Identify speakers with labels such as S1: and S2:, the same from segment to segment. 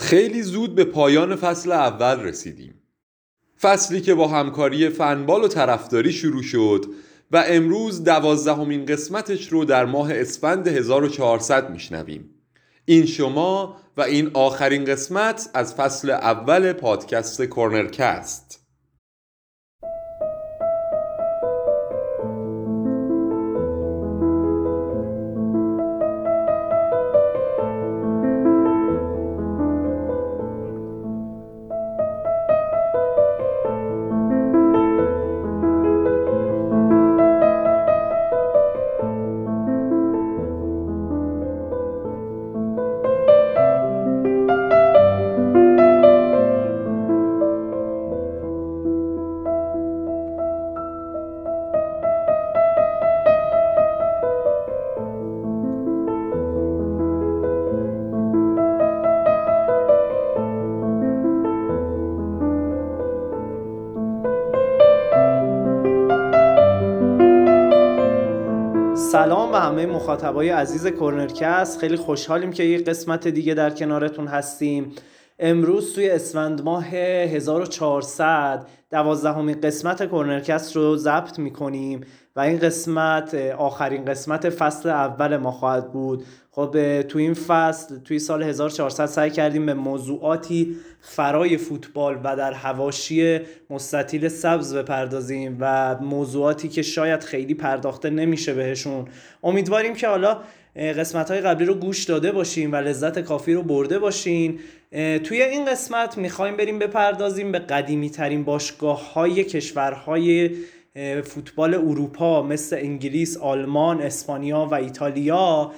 S1: خیلی زود به پایان فصل اول رسیدیم. فصلی که با همکاری فنبال و طرفداری شروع شد و امروز دوازدهمین قسمتش رو در ماه اسفند 1400 میشنویم. این شما و این آخرین قسمت از فصل اول پادکست کورنرکست.
S2: سلام به همه مخاطبای عزیز کورنرکست خیلی خوشحالیم که یه قسمت دیگه در کنارتون هستیم. امروز توی اسفند ماه 1400 دوازدهمین قسمت کورنرکست رو ضبط می‌کنیم. این قسمت آخرین قسمت فصل اول ما خواهد بود. خب تو این فصل توی سال 1400 سعی کردیم به موضوعاتی فرای فوتبال و در حواشی مستطیل سبز بپردازیم و موضوعاتی که شاید خیلی پرداخته نمیشه بهشون. امیدواریم که حالا قسمت های قبلی رو گوش داده باشیم و لذت کافی رو برده باشین. توی این قسمت می‌خوایم بریم بپردازیم به قدیمی ترین باشگاه های کشورهای فوتبال اروپا مثل انگلیس، آلمان، اسپانیا و ایتالیا.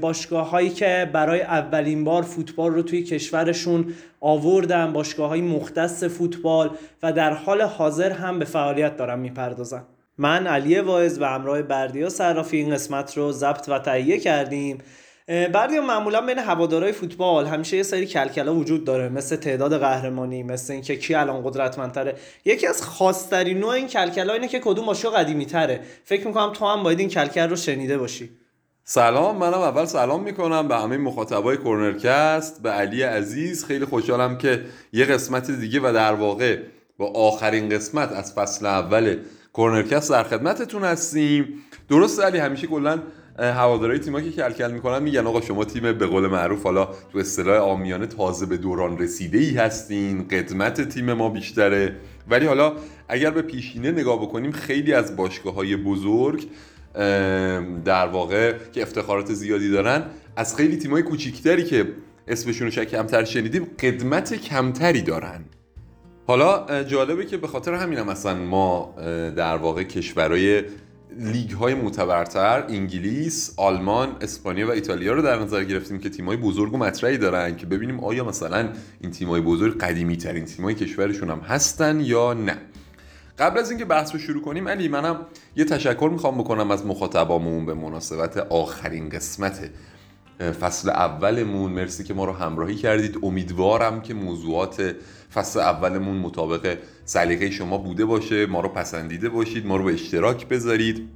S2: باشگاه هایی که برای اولین بار فوتبال رو توی کشورشون آوردن باشگاه های مختص فوتبال و در حال حاضر هم به فعالیت دارن می‌پردازن. من علی واعظ و همراه بردیا صرافی این قسمت رو ضبط و تهیه کردیم. بردیا معمولا بین هوادارهای فوتبال همیشه یه سری کلکلا وجود داره مثل تعداد قهرمانی مثل اینکه کی الان قدرتمندتره. یکی از خاصترین نوع این کلکلا اینه که کدوم باشگاه قدیمی تره فکر می‌کنم تو هم باید این کلکل رو شنیده باشی.
S1: سلام منم اول سلام می‌کنم به همه مخاطبای کورنرکست به علی عزیز. خیلی خوشحالم که یه قسمت دیگه و در واقع با آخرین قسمت از فصل اول کورنرکست در خدمتتون هستیم. درست علی همیشه کلا هوادارهای تیم‌ها که کلکل می‌کنن میگن آقا شما تیم به قول معروف حالا تو اصطلاح عامیانه تازه به دوران رسیده ای هستین قدمت تیم ما بیشتره. ولی حالا اگر به پیشینه نگاه بکنیم خیلی از باشگاه های بزرگ در واقع که افتخارات زیادی دارن از خیلی تیمای کوچیکتری که اسمشون رو کمتر شنیدیم قدمت کمتری دارن. حالا جالبه که به خاطر همین هم اصلا ما در واقع کشورهای لیگ های معتبرتر انگلیس، آلمان، اسپانیا و ایتالیا رو در نظر گرفتیم که تیمای بزرگ و مطرحی دارن که ببینیم آیا مثلا این تیمای بزرگ قدیمی ترین تیمای کشورشون هم هستن یا نه. قبل از اینکه بحث رو شروع کنیم علی منم یه تشکر می‌خوام بکنم از مخاطبامون به مناسبت آخرین قسمت فصل اولمون. مرسی که ما رو همراهی کردید. امیدوارم که موضوعات فصل اولمون مطابق سلیقه شما بوده باشه ما رو پسندیده باشید ما رو به اشتراک بذارید.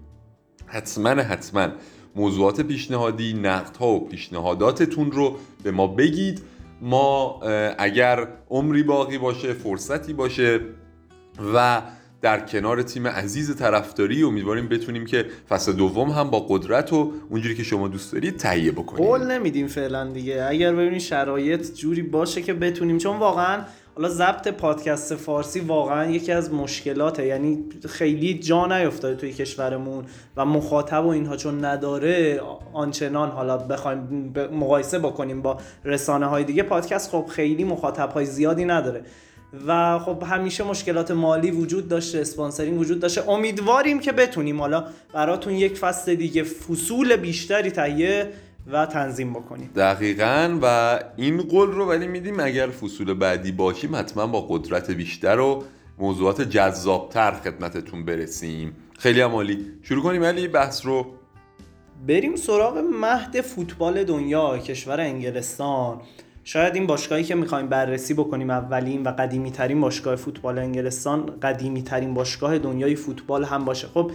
S1: حتما حتما موضوعات پیشنهادی نقدها و پیشنهاداتتون رو به ما بگید. ما اگر عمری باقی باشه فرصتی باشه و در کنار تیم عزیز طرفداری. امیدواریم بتونیم که فصل دوم هم با قدرت و اونجوری که شما دوست دارید تهیه بکنیم.
S2: قول نمیدیم فعلا دیگه. اگر ببینید شرایط جوری باشه که بتونیم چون واقعا حالا ضبط پادکست فارسی واقعا یکی از مشکلاته. یعنی خیلی جا نیفتاده توی کشورمون و مخاطب و اینها چون نداره آنچنان حالا بخوایم مقایسه بکنیم با رسانه های دیگه. پادکست خب خیلی مخاطب های زیادی نداره. و خب همیشه مشکلات مالی وجود داشته اسپانسرینگ وجود داشته. امیدواریم که بتونیم حالا براتون یک فصل دیگه فصول بیشتری تهیه و تنظیم بکنیم.
S1: دقیقا و این قول رو ولی میدیم اگر فصول بعدی باشیم حتما با قدرت بیشتر و موضوعات جذابتر خدمتتون برسیم. خیلی عمالی شروع کنیم ولی بحث رو.
S2: بریم سراغ مهد فوتبال دنیا کشور انگلستان. شاید این باشگاهی که می‌خوایم بررسی بکنیم اولین و قدیمی ترین باشگاه فوتبال انگلستان قدیمی ترین باشگاه دنیای فوتبال هم باشه. خب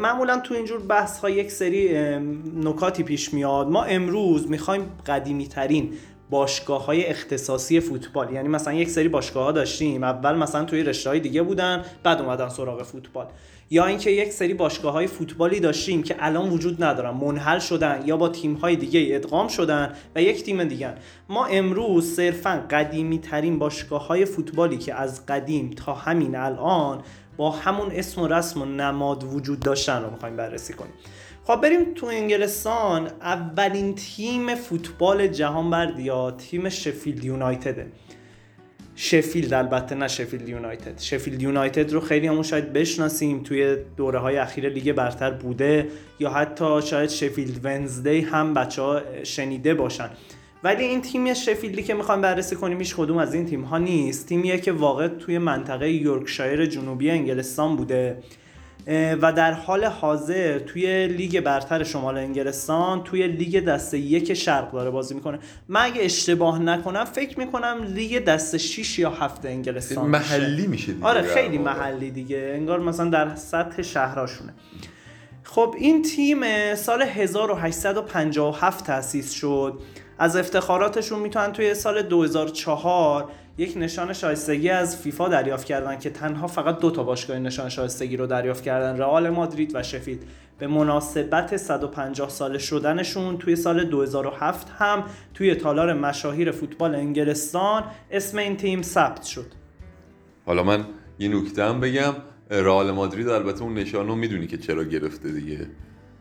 S2: معمولا تو اینجور بحث ها یک سری نکاتی پیش میاد. ما امروز می‌خوایم قدیمی ترین باشگاه های اختصاصی فوتبال. یعنی مثلا یک سری باشگاه ها داشتیم. اول مثلا توی رشته های دیگه بودن بعد اومدن سراغ فوتبال. یا اینکه یک سری باشگاه های فوتبالی داشتیم که الان وجود ندارن منحل شدن یا با تیم های دیگه ادغام شدن و یک تیم دیگه ما امروز صرفا قدیمی ترین باشگاه های فوتبالی که از قدیم تا همین الان با همون اسم و رسم و نماد وجود داشتن رو می‌خوایم بررسی کنیم. خب بریم تو انگلستان اولین تیم فوتبال جهان بردیا تیم شفیلد یونایتده شفیلد البته نه شفیلد یونایتد. شفیلد یونایتد رو خیلی همون شاید بشناسیم توی دوره های اخیر لیگ برتر بوده یا حتی شاید شفیلد ونزدی هم بچه ها شنیده باشن. ولی این تیم شفیلدی که می‌خوایم بررسی کنیم هیچ کدوم از این تیم ها نیست. تیمیه که واقع توی منطقه یورکشایر جنوبی انگلستان بوده. و در حال حاضر توی لیگ برتر شمال انگلستان توی لیگ دسته یک شرق داره بازی می‌کنه. من اگه اشتباه نکنم فکر می‌کنم لیگ دسته 6 یا 7 انگلستان
S1: محلی میشه دیگه
S2: آره خیلی محلی دیگه. انگار مثلا در سطح شهراشونه خب این تیم سال 1857 تأسیس شد. از افتخاراتشون می‌تونن توی سال 2004 یک نشان شایستگی از فیفا دریافت کردن که تنها فقط دو تا باشگاه نشان شایستگی رو دریافت کردن رئال مادرید و شفید به مناسبت 150 سال شدنشون توی سال 2007 هم توی تالار مشاهیر فوتبال انگلستان اسم این تیم ثبت شد.
S1: حالا من یه نکته هم بگم. رئال مادرید البته اون نشان رو می‌دونی که چرا گرفته دیگه.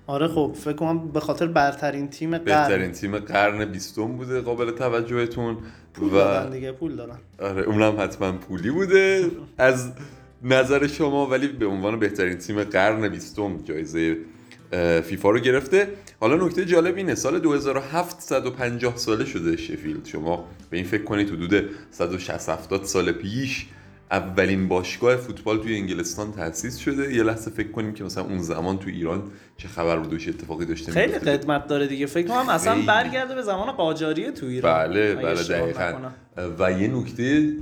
S2: آره خب فکر کنم به خاطر برترین تیم قرن.
S1: بهترین تیم قرن بیستم بوده قابل توجهتون
S2: پول و دارن دیگه پول دارن
S1: آره اونم حتما پولی بوده. از نظر شما ولی به عنوان بهترین تیم قرن بیستم جایزه فیفا رو گرفته. حالا نکته جالب اینه سال 2700 150 ساله شده شفیلد. شما به این فکر کنید حدود 160 70 سال پیش اولین باشگاه فوتبال توی انگلستان تأسیس شده. یه لحظه فکر کنیم که مثلا اون زمان تو ایران چه خبر بود چه اتفاقی داشته
S2: خیلی قدمت داره دیگه. فکر کنم اصلا برگرده به زمان قاجاریه تو ایران.
S1: بله بله دقیقا. و یه نکته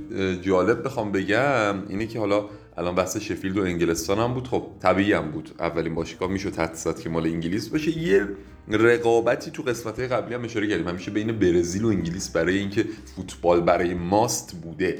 S1: جالب بخوام بگم اینه که حالا الان بحث شفیلد و انگلستان هم بود. خب طبیعی هم بود. اولین باشگاه می‌شد حدس که مال انگلیس باشه. یه رقابتی تو قسمت قبلی هم اشاره کردیم. همیشه بین برزیل و انگلیس برای اینکه فوتبال برای ماست بوده.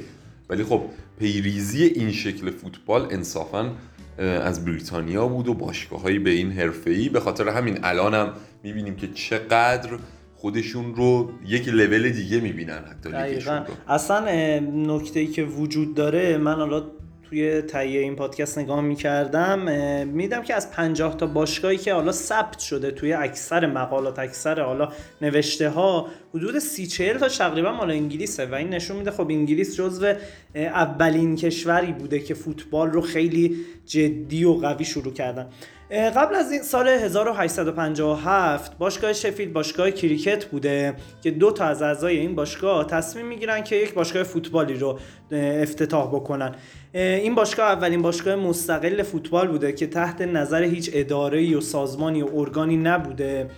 S1: ولی خب پیریزی این شکل فوتبال انصافا از بریتانیا بود و باشگاههایی به این حرفه‌ای. به خاطر همین الانم هم می‌بینیم که چقدر خودشون رو یک لول دیگه می‌بینن حتی
S2: رو. اصلا نکته ای که وجود داره من حالا توی تهیه این پادکست نگاه می‌کردم میدم که از 50 تا باشگاهی که حالا ثبت شده توی اکثر مقالات اکثر حالا نوشته ها حدود سی چهل تا تقریبا مال انگلیسه و این نشون میده خب انگلیس جزو اولین کشوری بوده که فوتبال رو خیلی جدی و قوی شروع کردن. قبل از این سال 1857 باشگاه شفیلد باشگاه کریکت بوده که دو تا از اعضای این باشگاه تصمیم می‌گیرن که یک باشگاه فوتبالی رو افتتاح بکنن. این باشگاه اولین باشگاه مستقل فوتبال بوده که تحت نظر هیچ اداره و سازمانی و ارگانی نبوده.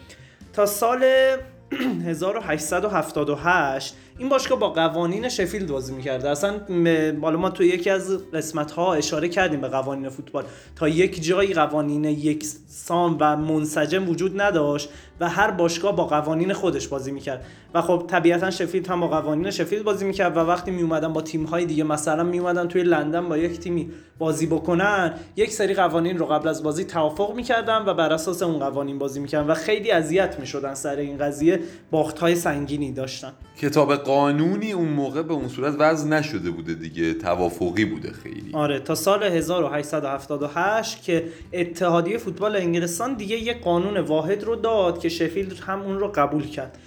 S2: تا سال 1878 این باشگاه با قوانین شفیلد بازی می‌کرده. اصلا بالا ما تو یکی از قسمت ها اشاره کردیم به قوانین فوتبال. تا یک جایی قوانین یک سام و منسجم وجود نداشت و هر باشگاه با قوانین خودش بازی می‌کرد. و خب طبیعتا شفیلد هم با قوانین شفیلد بازی می‌کرد و وقتی میومدن با تیم های دیگه مثلا میومدن توی لندن با یک تیمی بازی بکنن یک سری قوانین رو قبل از بازی توافق می‌کردن و بر اساس اون قوانین بازی می‌کردن و خیلی اذیت می‌شدن سر این قضیه باخت های سنگینی داشتن.
S1: کتاب قانونی اون موقع به اون صورت وضع نشده بوده دیگه توافقی بوده خیلی.
S2: آره تا سال 1878 که اتحادیه فوتبال انگلستان دیگه یه قانون واحد رو داد که شفیلد هم اون رو قبول کرد.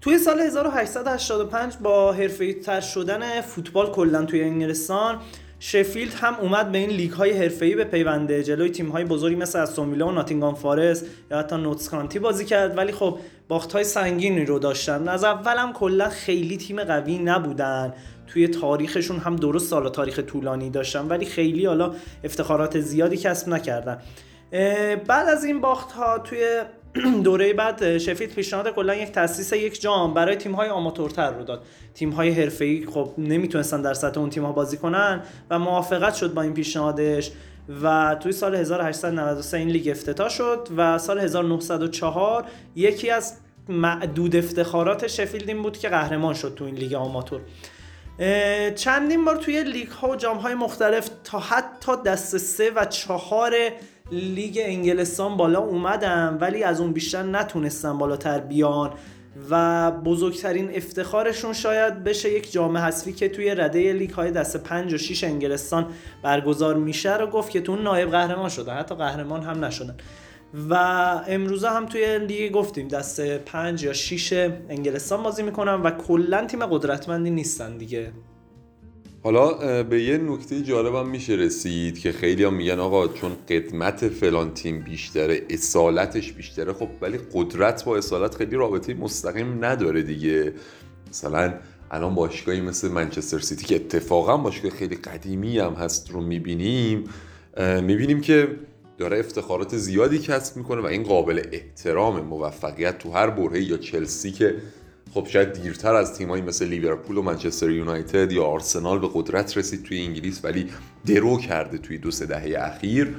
S2: توی سال 1885 با حرفه‌ای تر شدن فوتبال کلا توی انگلستان شفیلد هم اومد به این لیگ های حرفه‌ای به پیونده جلوی تیم های بزرگی مثل استون و ناتینگهام فارست یا حتی نوتس کانتی بازی کرد. ولی خب باخت های سنگینی رو داشتن. از اولم کلا خیلی تیم قوی نبودن. توی تاریخشون هم درست سال تاریخ طولانی داشتن. ولی خیلی حالا افتخارات زیادی کسب نکردن. بعد از این باخت ها توی دوره بعد شفید پیشنهاد کلا یک تاسیس یک جام برای تیم های آماتورتر رو داد. تیم های حرفه‌ای خب نمی‌تونستن در سطح اون تیم ها بازی کنن و موافقت شد با این پیشنهادش و توی سال 1893 این لیگ افتتاح شد و سال 1904 یکی از معدود افتخارات شفیلد این بود که قهرمان شد تو این لیگ آماتور. چندین بار توی لیگ ها و جام های مختلف تا حتی دست سه و چهار لیگ انگلستان بالا اومدن ولی از اون بیشتر نتونستن بالاتر بیان و بزرگترین افتخارشون شاید بشه یک جام حذفی که توی رده لیگ های دست 5 و 6 انگلستان برگزار میشه رو گفت که تو نایب قهرمان شدن حتی قهرمان هم نشدن. و امروزه هم توی لیگ گفتیم دست 5 یا 6 انگلستان بازی می‌کنن و کلا تیم قدرتمندی نیستن دیگه.
S1: حالا به یه نکته جالبم میشه رسید که خیلی هم میگن آقا چون قدمت فلان تیم بیشتره اصالتش بیشتره خب ولی قدرت با اصالت خیلی رابطه مستقیم نداره دیگه. مثلا الان باشگاهی مثل منچستر سیتی که اتفاقا باشگاه خیلی قدیمی هم هست رو می‌بینیم می‌بینیم که داره افتخارات زیادی کسب می‌کنه و این قابل احترام موفقیت تو هر برهه یا چلسی که خب شاید دیرتر از تیمایی مثل لیورپول و منچستر یونایتد یا آرسنال به قدرت رسید توی انگلیس ولی درو کرده توی دو سه دهه اخیر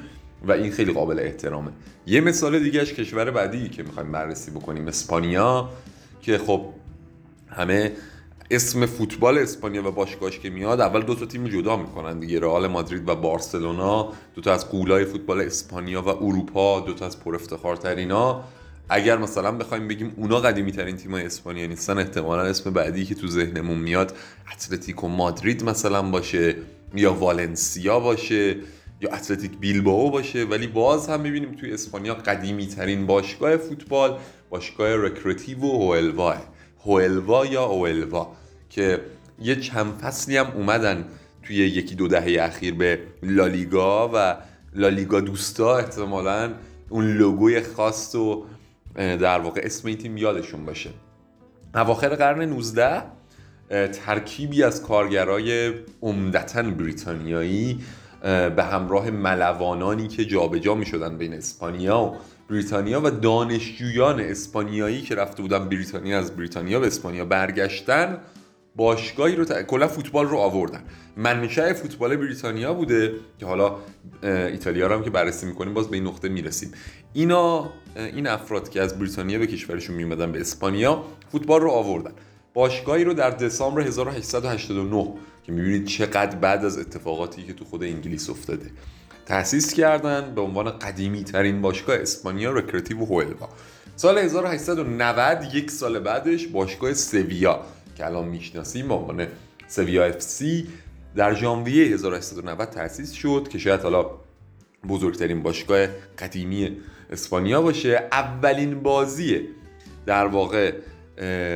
S1: و این خیلی قابل احترامه. یه مثال دیگهش کشور بعدی که می‌خوایم بررسی بکنیم اسپانیا که خب همه اسم فوتبال اسپانیا و باشگاهش که میاد اول دو تا تیم جدا می‌کنن دیگه رئال مادرید و بارسلونا دو تا از قولای فوتبال اسپانیا و اروپا دو تا از پر افتخارترینا اگر مثلا بخوایم بگیم اونا قدیمی ترین تیمای اسپانیا نیستن احتمالا اسم بعدی که تو ذهنمون میاد اتلتیکو مادرید مثلا باشه یا والنسیا باشه یا اتلتیک بیلباو باشه. ولی باز هم می‌بینیم توی اسپانیا قدیمی ترین باشگاه فوتبال باشگاه رکرئاتیوو هوئلوا. هوئلوا یا اوئلوا که یه چند فصلی هم اومدن توی یکی دو دهه اخیر به لالیگا و لالیگا دوستا احتمالا اون لوگوی خاص و در واقع اسم این تیم یادشون باشه. اواخر قرن 19 ترکیبی از کارگرای عمدتا بریتانیایی به همراه ملوانانی که جابجا شدن بین اسپانیا و بریتانیا و دانشجویان اسپانیایی که رفته بودن بریتانیا از بریتانیا به اسپانیا برگشتن باشگاهی رو کلا فوتبال رو آوردن. منشأ فوتبال بریتانیا بوده که حالا ایتالیا رو هم که بررسی می‌کنیم باز به این نقطه می‌رسیم. اینا این افراد که از بریتانیا به کشورشون میمدن به اسپانیا فوتبال رو آوردن. باشگاهی رو در دسامبر 1889 که می‌بینید چقدر بعد از اتفاقاتی که تو خود انگلیس افتاده تأسیس کردن به عنوان قدیمی ترین باشگاه اسپانیا رکرتیو هوئلوا سال 1890 یک سال بعدش باشگاه سویا. که الان می‌شناسیم به عنوان سویا اف سی در ژانویه 1890 تأسیس شد که شاید حالا بزرگترین باشگاه قدیمی اسپانیا باشه. اولین بازی در واقع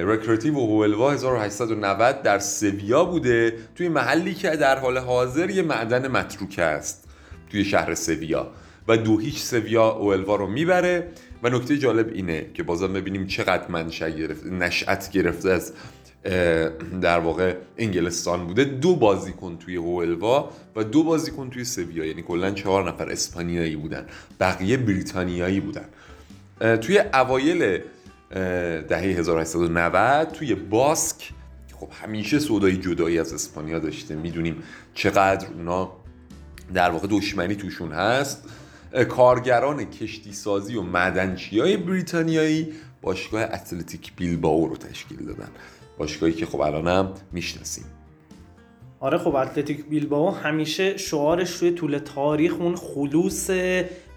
S1: رکرئاتیوو هوئلوا 1890 در سویا بوده توی محلی که در حال حاضر یه معدن متروک است توی شهر سویا. و دو هیچ سویا اوئلوا رو می‌بره و نکته جالب اینه که بازم ببینیم چقدر منشأ گرفته نشأت گرفته از در واقع انگلستان بوده. دو بازیکن توی هوئلوا و دو بازیکن توی سویا. یعنی کلا چهار نفر اسپانیایی بودن. بقیه بریتانیایی بودن. توی اوایل دهه 1890 توی باسک خب همیشه سودای جدایی از اسپانیا داشته. می‌دونیم چقدر اونا در واقع دشمنی توشون هست. کارگران کشتی سازی و مدنچی های بریتانیایی باشگاه اتلتیک بیلباو رو تشکیل دادن. باشگاهی که خب الان هم می‌شناسیم.
S2: آره خب اتلتیک بیلباو همیشه شعارش روی طول تاریخ اون خلوص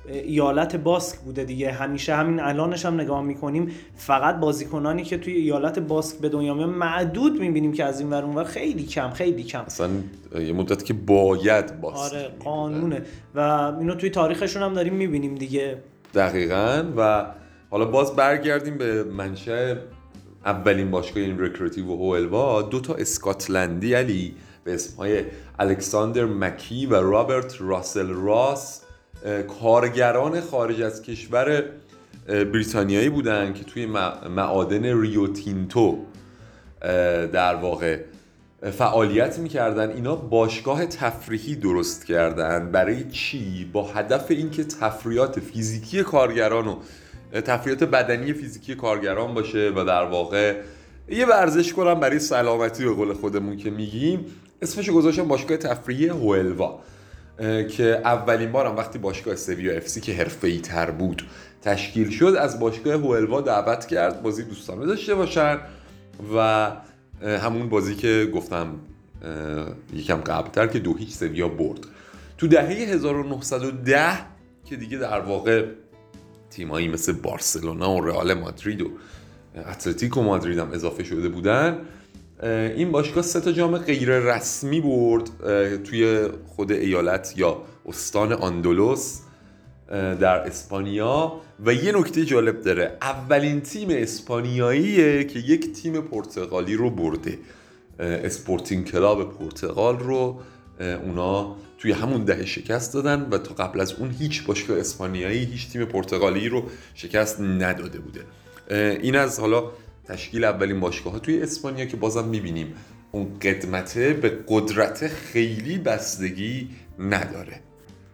S2: ایالت باسک بوده دیگه. همیشه همین الانش هم نگاه می‌کنیم. فقط بازیکنانی که توی ایالت باسک به دنیا میان معدود می‌بینیم که از این ور اونور خیلی کم خیلی کم.
S1: اصلا یه مدت که باید باسک
S2: آره قانونه. و اینو توی تاریخشون هم داریم می‌بینیم دیگه.
S1: دقیقا. و حالا باز برگردیم به منشأ اولین باشگاه این رکرئاتیوو هوئلوا دو تا اسکاتلندی علی به اسمهای الکساندر مکی و رابرت راسل راس کارگران خارج از کشور بریتانیایی بودن که توی معادن ریوتینتو در واقع فعالیت می‌کردن اینا باشگاه تفریحی درست کردن برای چی؟ با هدف اینکه تفریحات فیزیکی کارگران و تفریات بدنی فیزیکی کارگران باشه و در واقع یه ورزش کنم برای سلامتی به قول خودمون که میگیم. اسمش گذاشتم باشگاه تفریحی هوئلوا که اولین بارم وقتی باشگاه سویا اف سی که حرفه‌ای تر بود تشکیل شد از باشگاه هوئلوا دعوت کرد بازی دوستانه داشته باشن و همون بازی که گفتم یکم قبلتر که دو هیچ سویا برد. تو دهه 1910 که دیگه در واقع تیمایی مثل بارسلونا و رئال مادرید و اتلتیکو مادرید هم اضافه شده بودن. این باشگاه سه تا جام غیر رسمی برد توی خود ایالت یا استان آندولوس در اسپانیا. و یه نکته جالب داره اولین تیم اسپانیاییه که یک تیم پرتغالی رو برده. اسپورتینگ کلاب پرتغال رو. اونا توی همون دهه شکست دادن و تا قبل از اون هیچ باشگاه اسپانیایی هیچ تیم پرتغالی رو شکست نداده بوده. این از حالا تشکیل اولین باشگاه ها توی اسپانیا که بازم می‌بینیم. اون قدمته به قدرت خیلی بستگی نداره.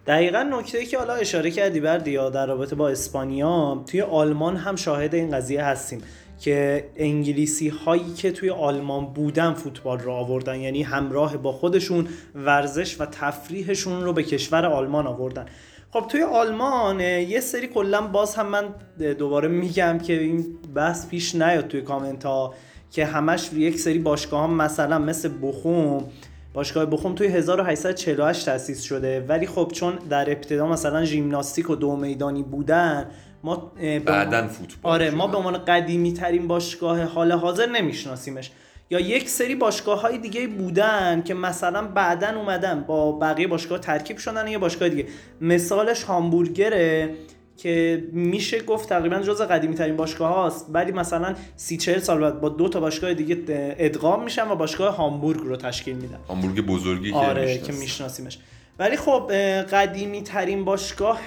S2: دقیقا نکته که حالا اشاره کردی بردیا در رابطه با اسپانیا توی آلمان هم شاهد این قضیه هستیم. که انگلیسی هایی که توی آلمان بودن فوتبال رو آوردن یعنی همراه با خودشون ورزش و تفریحشون رو به کشور آلمان آوردن. خب توی آلمان یه سری کلا باز هم من دوباره میگم که این بحث پیش نیاد توی کامنت ها که همش یک سری باشگاه هم مثلا مثل بخوم. باشگاه بخوم توی 1848 تأسیس شده. ولی خب چون در ابتدا مثلا ژیمناستیک و دو میدانی بودن ما
S1: بعدن فوتبال
S2: آره ما به عنوان قدیمی ترین باشگاه حال حاضر نمیشناسیمش. یا یک سری باشگاه های دیگه بودن که مثلا بعدا اومدن با بقیه باشگاه ترکیب شدن یه باشگاه دیگه. مثالش هامبورگره که میشه گفت تقریبا جز قدیمی ترین باشگاه هاست ولی مثلا سی چهل سال بعد با دو تا باشگاه دیگه ادغام میشن و باشگاه هامبورگ رو تشکیل میدن.
S1: هامبورگ بزرگی
S2: آره که میشناسیمش. ولی خب قدیمی ترین باشگاه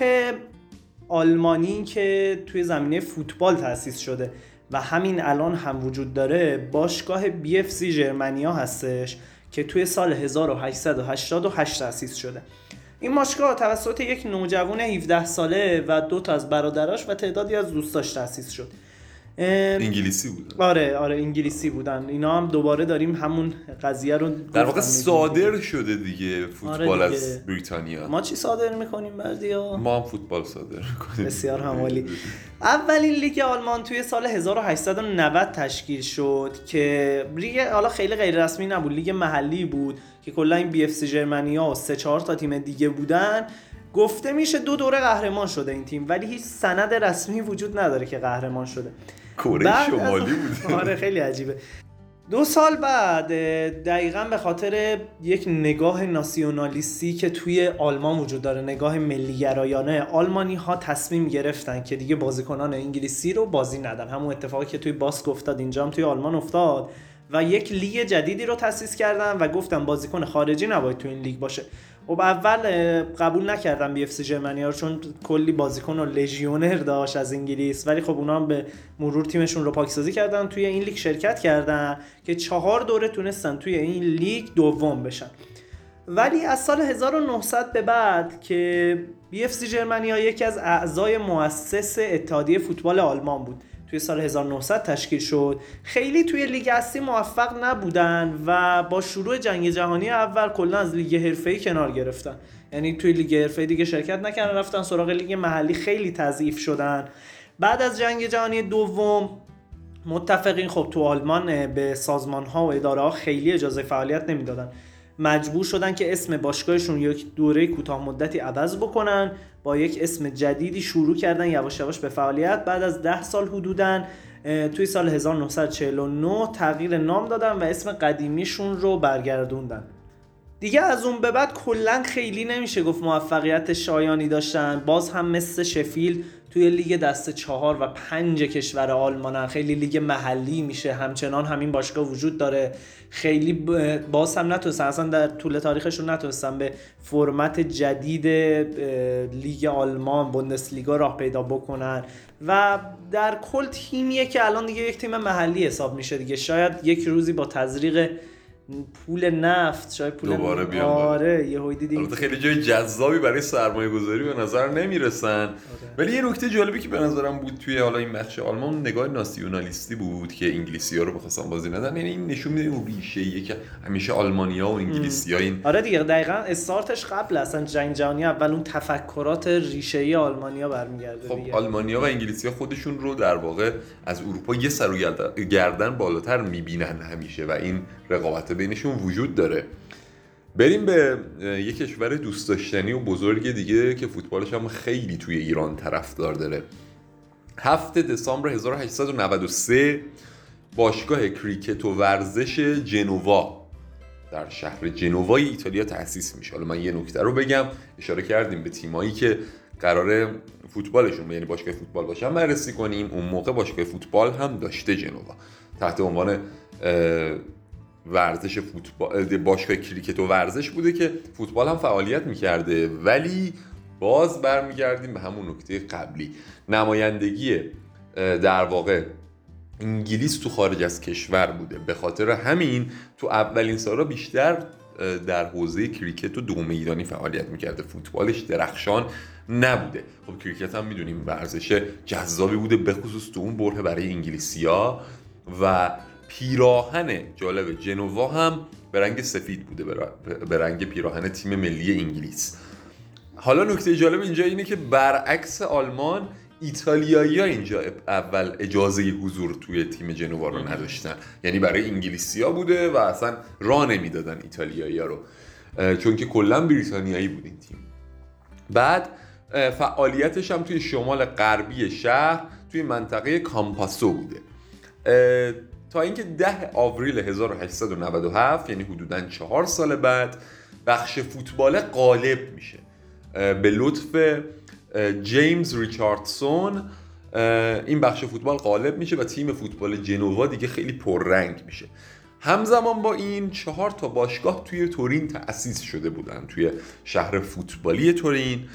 S2: آلمانی که توی زمینه فوتبال تأسیس شده و همین الان هم وجود داره باشگاه بی اف سی جرمنیا هستش که توی سال 1888 تأسیس شده. این باشگاه توسط یک نوجوان 17 ساله و دو تا از برادراش و تعدادی از دوستاش تأسیس شد.
S1: انگلیسی بودن.
S2: آره آره انگلیسی بودن. اینا هم دوباره داریم همون قضیه رو
S1: در واقع صادر شده دیگه فوتبال آره از بریتانیا.
S2: ما چی صادر می‌کنیم بردیا
S1: ما هم فوتبال صادر می‌کنیم.
S2: بسیار هم عالی اولین لیگ آلمان توی سال 1890 تشکیل شد که لیگ حالا خیلی غیر رسمی نبود لیگ محلی بود که کلا این بی اف سی ژرمنیا و سه چهار تا تیم دیگه بودن. گفته میشه دو دوره قهرمان شده این تیم ولی هیچ سند رسمی وجود نداره که قهرمان شده.
S1: کره شمالی بود
S2: آره خیلی عجیبه. دو سال بعد دقیقا به خاطر یک نگاه ناسیونالیستی که توی آلمان وجود داره نگاه ملیگرایانه آلمانی ها تصمیم گرفتن که دیگه بازیکنان انگلیسی رو بازی ندن. همون اتفاقی که توی باسک افتاد اینجا هم توی آلمان افتاد. و یک لیگ جدیدی رو تأسیس کردن و گفتن بازیکن خارجی نباید تو این لیگ باشه. خب اول قبول نکردن بی اف سی رو چون کلی بازیکن و لژیونر داشت از انگلیس. ولی خب اونا هم به مرور تیمشون رو پاکسازی کردن توی این لیگ شرکت کردن که چهار دوره تونستن توی این لیگ دوم بشن. ولی از سال 1900 به بعد که بی اف سی یکی از اعضای مؤسس اتحادیه فوتبال آلمان بود. توی سال 1900 تشکیل شد. خیلی توی لیگ اصلی موفق نبودن و با شروع جنگ جهانی اول کلا از لیگ حرفه‌ای کنار گرفتن. یعنی توی لیگ حرفه‌ای دیگه شرکت نکردن رفتن سراغ لیگ محلی خیلی تضعیف شدن. بعد از جنگ جهانی دوم متفقین خب تو آلمان به سازمان ها و اداره خیلی اجازه فعالیت نمی‌دادن. مجبور شدن که اسم باشگاهشون یک دوره کوتاه مدتی عوض بکنن با یک اسم جدیدی شروع کردن یواش یواش به فعالیت. بعد از ده سال حدوداً توی سال 1949 تغییر نام دادن و اسم قدیمیشون رو برگردوندن. دیگه از اون به بعد کلا خیلی نمیشه گفت موفقیت شایانی داشتن. باز هم مثل شفیل توی لیگ دست چهار و پنج کشور آلمانن خیلی لیگ محلی میشه. همچنان همین باشگاه وجود داره. خیلی باز هم نتونستن اصلا در طول تاریخشون نتونستن به فرمت جدید لیگ آلمان بوندسلیگا راه پیدا بکنن. و در کل تیمیه که الان دیگه یک تیم محلی حساب میشه دیگه. شاید یک روزی با تزریق پول نفت شاید پول
S1: دوباره بیان
S2: آره یه
S1: البته خیلی جای جذابی برای سرمایه گذاری به نظر نمی‌رسن.
S2: آره.
S1: ولی یه نکته جالبی که به نظرم بود توی حالا این مچ آلمان نگاه ناسیونالیستی بود که انگلیسی ها رو بخواستن بازی ندن. یعنی این نشون میده اون ریشه که همیشه آلمانیا و انگلیسی ها این
S2: آره دیگه دقیقا استارتش قبل اصلا جنگ جهانی اول اون تفکرات ریشه ای آلمانیا برمیگرده
S1: خب
S2: دیگه.
S1: آلمانیا و انگلیسی ها خودشون رو در واقع از اروپا یه سر و گردن بالاتر می‌بینن همیشه و این رقابت بینشون وجود داره. بریم به یه کشور دوست داشتنی و بزرگ دیگه که فوتبالش هم خیلی توی ایران طرفدار داره. هفته دسامبر 1893 باشگاه کریکت و ورزش جنوا در شهر جنوای ایتالیا تأسیس میشه. حالا من یه نکته رو بگم. اشاره کردیم به تیمایی که قرار فوتبالشون یعنی باشگاه فوتبال باشن بررسی کنیم. اون موقع باشگاه فوتبال هم داشته جنوا. تحت عنوان ورزش فوتبال اه، باشگاه کریکت و ورزش بوده که فوتبال هم فعالیت می‌کرده. ولی باز برمیگردیم به همون نکته قبلی. نمایندگی در واقع انگلیس تو خارج از کشور بوده. به خاطر همین تو اولین سالها بیشتر در حوزه کریکت و دوم ایرانی فعالیت می‌کرده. فوتبالش درخشان نبوده. خب کریکت هم می‌دونیم ورزش جذابی بوده به خصوص تو اون بره برای انگلیسیا و پیراهن جالب جنوا هم به رنگ سفید بوده به رنگ پیراهن تیم ملی انگلیس. حالا نکته جالب اینجا اینه که برعکس آلمان ایتالیایی ها اینجا اول اجازه حضور توی تیم جنوا رو نداشتن. یعنی برای انگلیسی ها بوده و اصلا راه نمی‌دادن ایتالیایی ها رو. چون که کلا بریتانیایی بود این تیم. بعد فعالیتش هم توی شمال غربی شهر توی منطقه کامپاسو بوده. تا اینکه 10 آوریل 1897 یعنی حدودا چهار سال بعد بخش فوتبال غالب میشه. به لطف جیمز ریچاردسون این بخش فوتبال غالب میشه و تیم فوتبال جنوا دیگه خیلی پررنگ میشه. همزمان با این چهار تا باشگاه توی تورین تأسیس شده بودن توی شهر فوتبالی تورین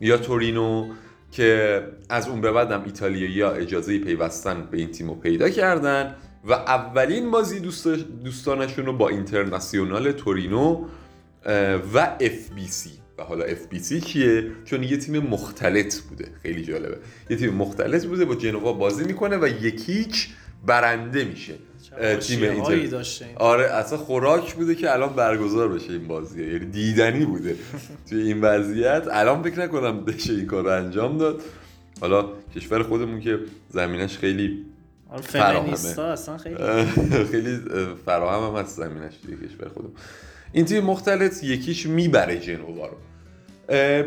S1: یا تورینو که از اون به بعدم ایتالیایی ها اجازه پیوستن به این تیم رو پیدا کردن. و اولین بازی دوست دوستانشون رو با اینترناسیونال تورینو و اف بی سی و حالا اف بی سی چیه چون یه تیم مختلط بوده. خیلی جالبه. یه تیم مختلط بوده با جنوا بازی می‌کنه و یک هیچ برنده میشه. تیم اینتر
S2: داشته این.
S1: آره اصلا خوراک بوده که الان برگزار بشه این بازی یعنی دیدنی بوده توی این وضعیت. الان فکر نکنم بشه این کار رو انجام داد. حالا کشور خودمون که زمینش خیلی.
S2: فمینیستا اصلا خیلی
S1: خیلی فراهم هم هست زمینش توی کشور خودمون این تیم مختلط یکیش می‌بره جنوا رو.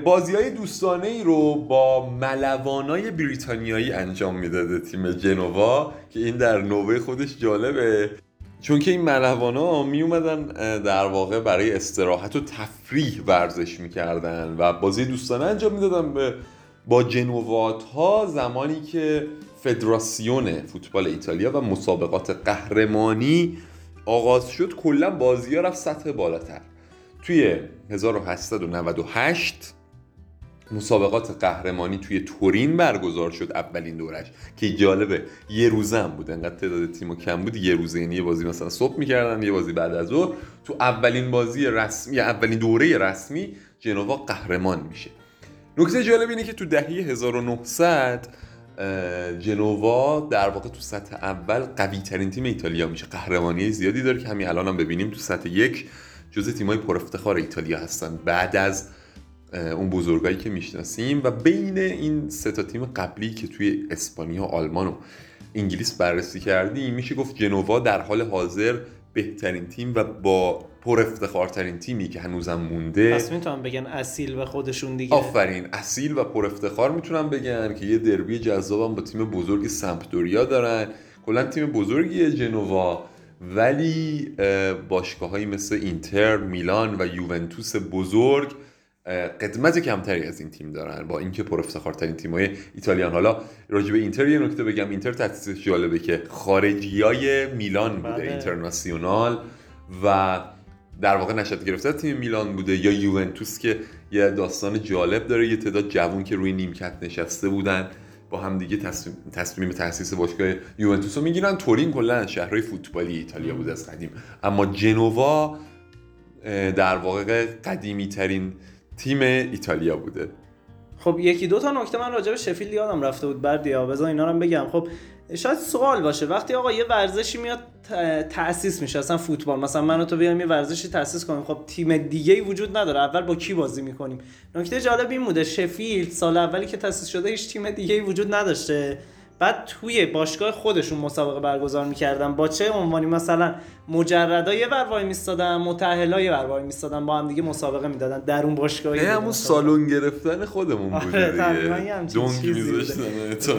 S1: بازی های دوستانه ای رو با ملوانای بریتانیایی انجام می‌داده تیم جنوا که این در نوبه خودش جالبه. چون که این ملوانا می اومدن در واقع برای استراحت و تفریح ورزش می‌کردن و بازی دوستانه انجام می‌دادن به با جنوات ها زمانی که فدراسیون فوتبال ایتالیا و مسابقات قهرمانی آغاز شد. کلا بازی ها رفت سطح بالاتر. توی 1898 مسابقات قهرمانی توی تورین برگزار شد. اولین دورش که جالبه یه روزه هم بود. انقدر تعداد تیم کم بود. یه روزه یعنی یه بازی مثلا صبح می‌کردن یه بازی بعد از ظهر. تو اولین بازی رسمی یا اولین دوره رسمی جنوا قهرمان میشه. نکته جالب اینه که تو دهه 1900 اه، جنوا در واقع تو سطح اول قوی ترین تیم ایتالیا میشه. قهرمانی زیادی داره که همین الان هم ببینیم تو سطح یک جزء تیمای پر افتخار ایتالیا هستن. بعد از اون بزرگایی که می‌شناسیم و بین این سه تا تیم قبلی که توی اسپانیا، آلمان و انگلیس بررسی کردیم میشه گفت جنوا در حال حاضر بهترین تیم و با پر افتخارترین تیمی که هنوزم مونده.
S2: پس می‌تونم بگن اصیل به خودشون دیگه.
S1: آفرین اصیل و پر افتخار می‌تونم بگن که یه دربی جذابم با تیم بزرگ سمپدوریا دارن. کلا تیم بزرگیه جنوا ولی باشگاه هایی مثل اینتر، میلان و یوونتوس بزرگ قدمت کمتری از این تیم دارن با اینکه پر افتخارترین تیمای ایتالیان. حالا راجع به اینتر یه نکته بگم. اینتر تأسیسش جالبه که خارجیای میلان بوده
S2: بله.
S1: اینترناسیونال و در واقع نشد گرفته تیم میلان بوده یا یوونتوس که یه داستان جالب داره یه تعداد جوون که روی نیمکت نشسته بودن با هم دیگه تصمیم, تصمیم تاسیس باشگاه یوونتوس رو می‌گیرن. تورین کلا شهرهای فوتبالی ایتالیا بود از قدیم. اما جنوا در واقع قدیمی ترین تیم ایتالیا بوده.
S2: خب یکی دو تا نکته من راجع به شفیلد یادم رفته بود. بردیا بذار اینا رو بگم. خب شاید سوال باشه. وقتی آقا یه ورزشی میاد تأسیس میشه. اصلا فوتبال مثلا من و تو بیایم یه ورزشی تأسیس کنیم. خب تیم دیگه ای وجود نداره. اول با کی بازی می‌کنیم؟ نکته جالب این بوده. شفیلد سال اولی که تأسیس شده هیچ تیم دیگه ای وجود نداشته. بعد توی باشگاه خودشون مسابقه برگزار می‌کردن. با چه عنوانی؟ مثلا مجردا یه ور وای میستادن متأهلا یه ور وای میستادن. با هم دیگه مسابقه می‌دادن. در اون باشگاه
S1: همون سالن گرفتن خودمون بود
S2: آره دیگه.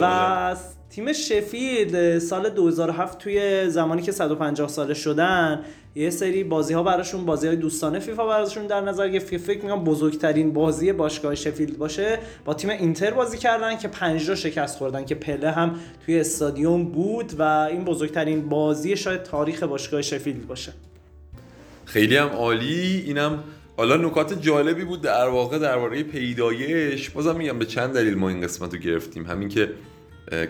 S2: و تیم شفید سال 2007 توی زمانی که 150 ساله شدن یه سری بازی ها براشون بازی های دوستانه فیفا براشون در نظر گرفت فکر می‌کنم بزرگترین بازی باشگاه شفیلد باشه. با تیم اینتر بازی کردن که 5 شکست خوردن که پله هم توی استادیوم بود و این بزرگترین بازی شاید تاریخ باشگاه شفیلد باشه.
S1: خیلی هم عالی. اینم حالا نکات جالبی بود در واقع درباره پیدایش. بازم میگم به چند دلیل ما این قسمت رو گرفتیم. همین که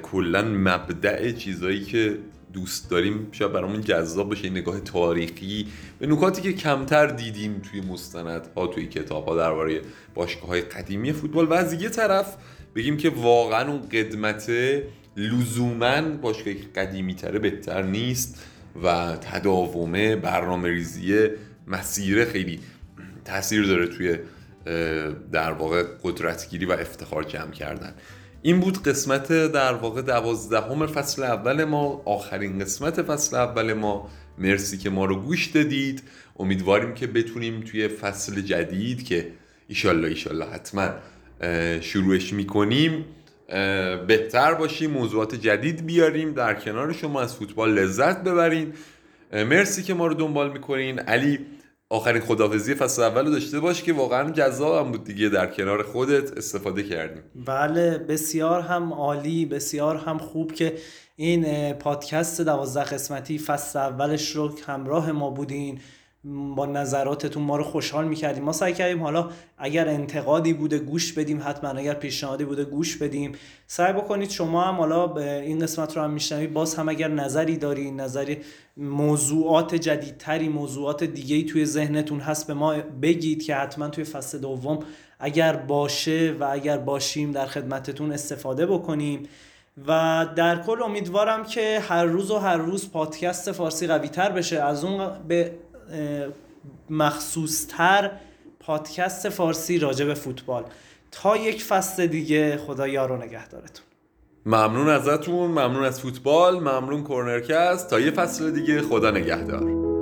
S1: کلا مبدع چیزایی که دوست داریم شاید برامون جذاب بشه نگاه تاریخی. به نکاتی که کمتر دیدیم توی ها توی کتاب ها درباره باشگاه های قدیمی فوتبال. و از یه طرف بگیم که واقعا اون قدمت لزوما باشگاه قدیمی تره بهتر نیست و تداومه برنامه ریزی مسیره خیلی تاثیر داره توی در واقع قدرتگیری و افتخار جمع کردن. این بود قسمت در واقع دوازدهم فصل اول ما آخرین قسمت فصل اول ما. مرسی که ما رو گوش دادید. امیدواریم که بتونیم توی فصل جدید که ایشالله ایشالله حتما شروعش می‌کنیم بهتر باشیم موضوعات جدید بیاریم در کنار شما از فوتبال لذت ببرین. مرسی که ما رو دنبال می‌کنین. علی آخرین خدافزی فصل اول رو داشته باش که واقعا جذاب هم بود دیگه. در کنار خودت استفاده کردیم
S2: بله بسیار هم عالی بسیار هم خوب که این پادکست دوازده قسمتی فصل اولش رو همراه ما بودین. با نظراتتون ما رو خوشحال می‌کردیم. ما سعی کردیم حالا اگر انتقادی بوده گوش بدیم حتما اگر پیشنهادی بوده گوش بدیم. سعی بکنید شما هم حالا این قسمت رو هم میشنوید. باز هم اگر نظری داری نظری موضوعات جدیدتری موضوعات دیگه توی ذهنتون هست به ما بگید که حتما توی فصل دوم اگر باشه و اگر باشیم در خدمتتون استفاده بکنیم. و در کل امیدوارم که هر روز و هر روز پادکست فارسی قوی تر بشه. از اون به مخصوصتر پادکست فارسی راجع به فوتبال. تا یک فصل دیگه خدا یار و نگهدارتون.
S1: ممنون ازتون ممنون از فوتبال ممنون کورنرکست. تا یه فصل دیگه خدا نگهدار.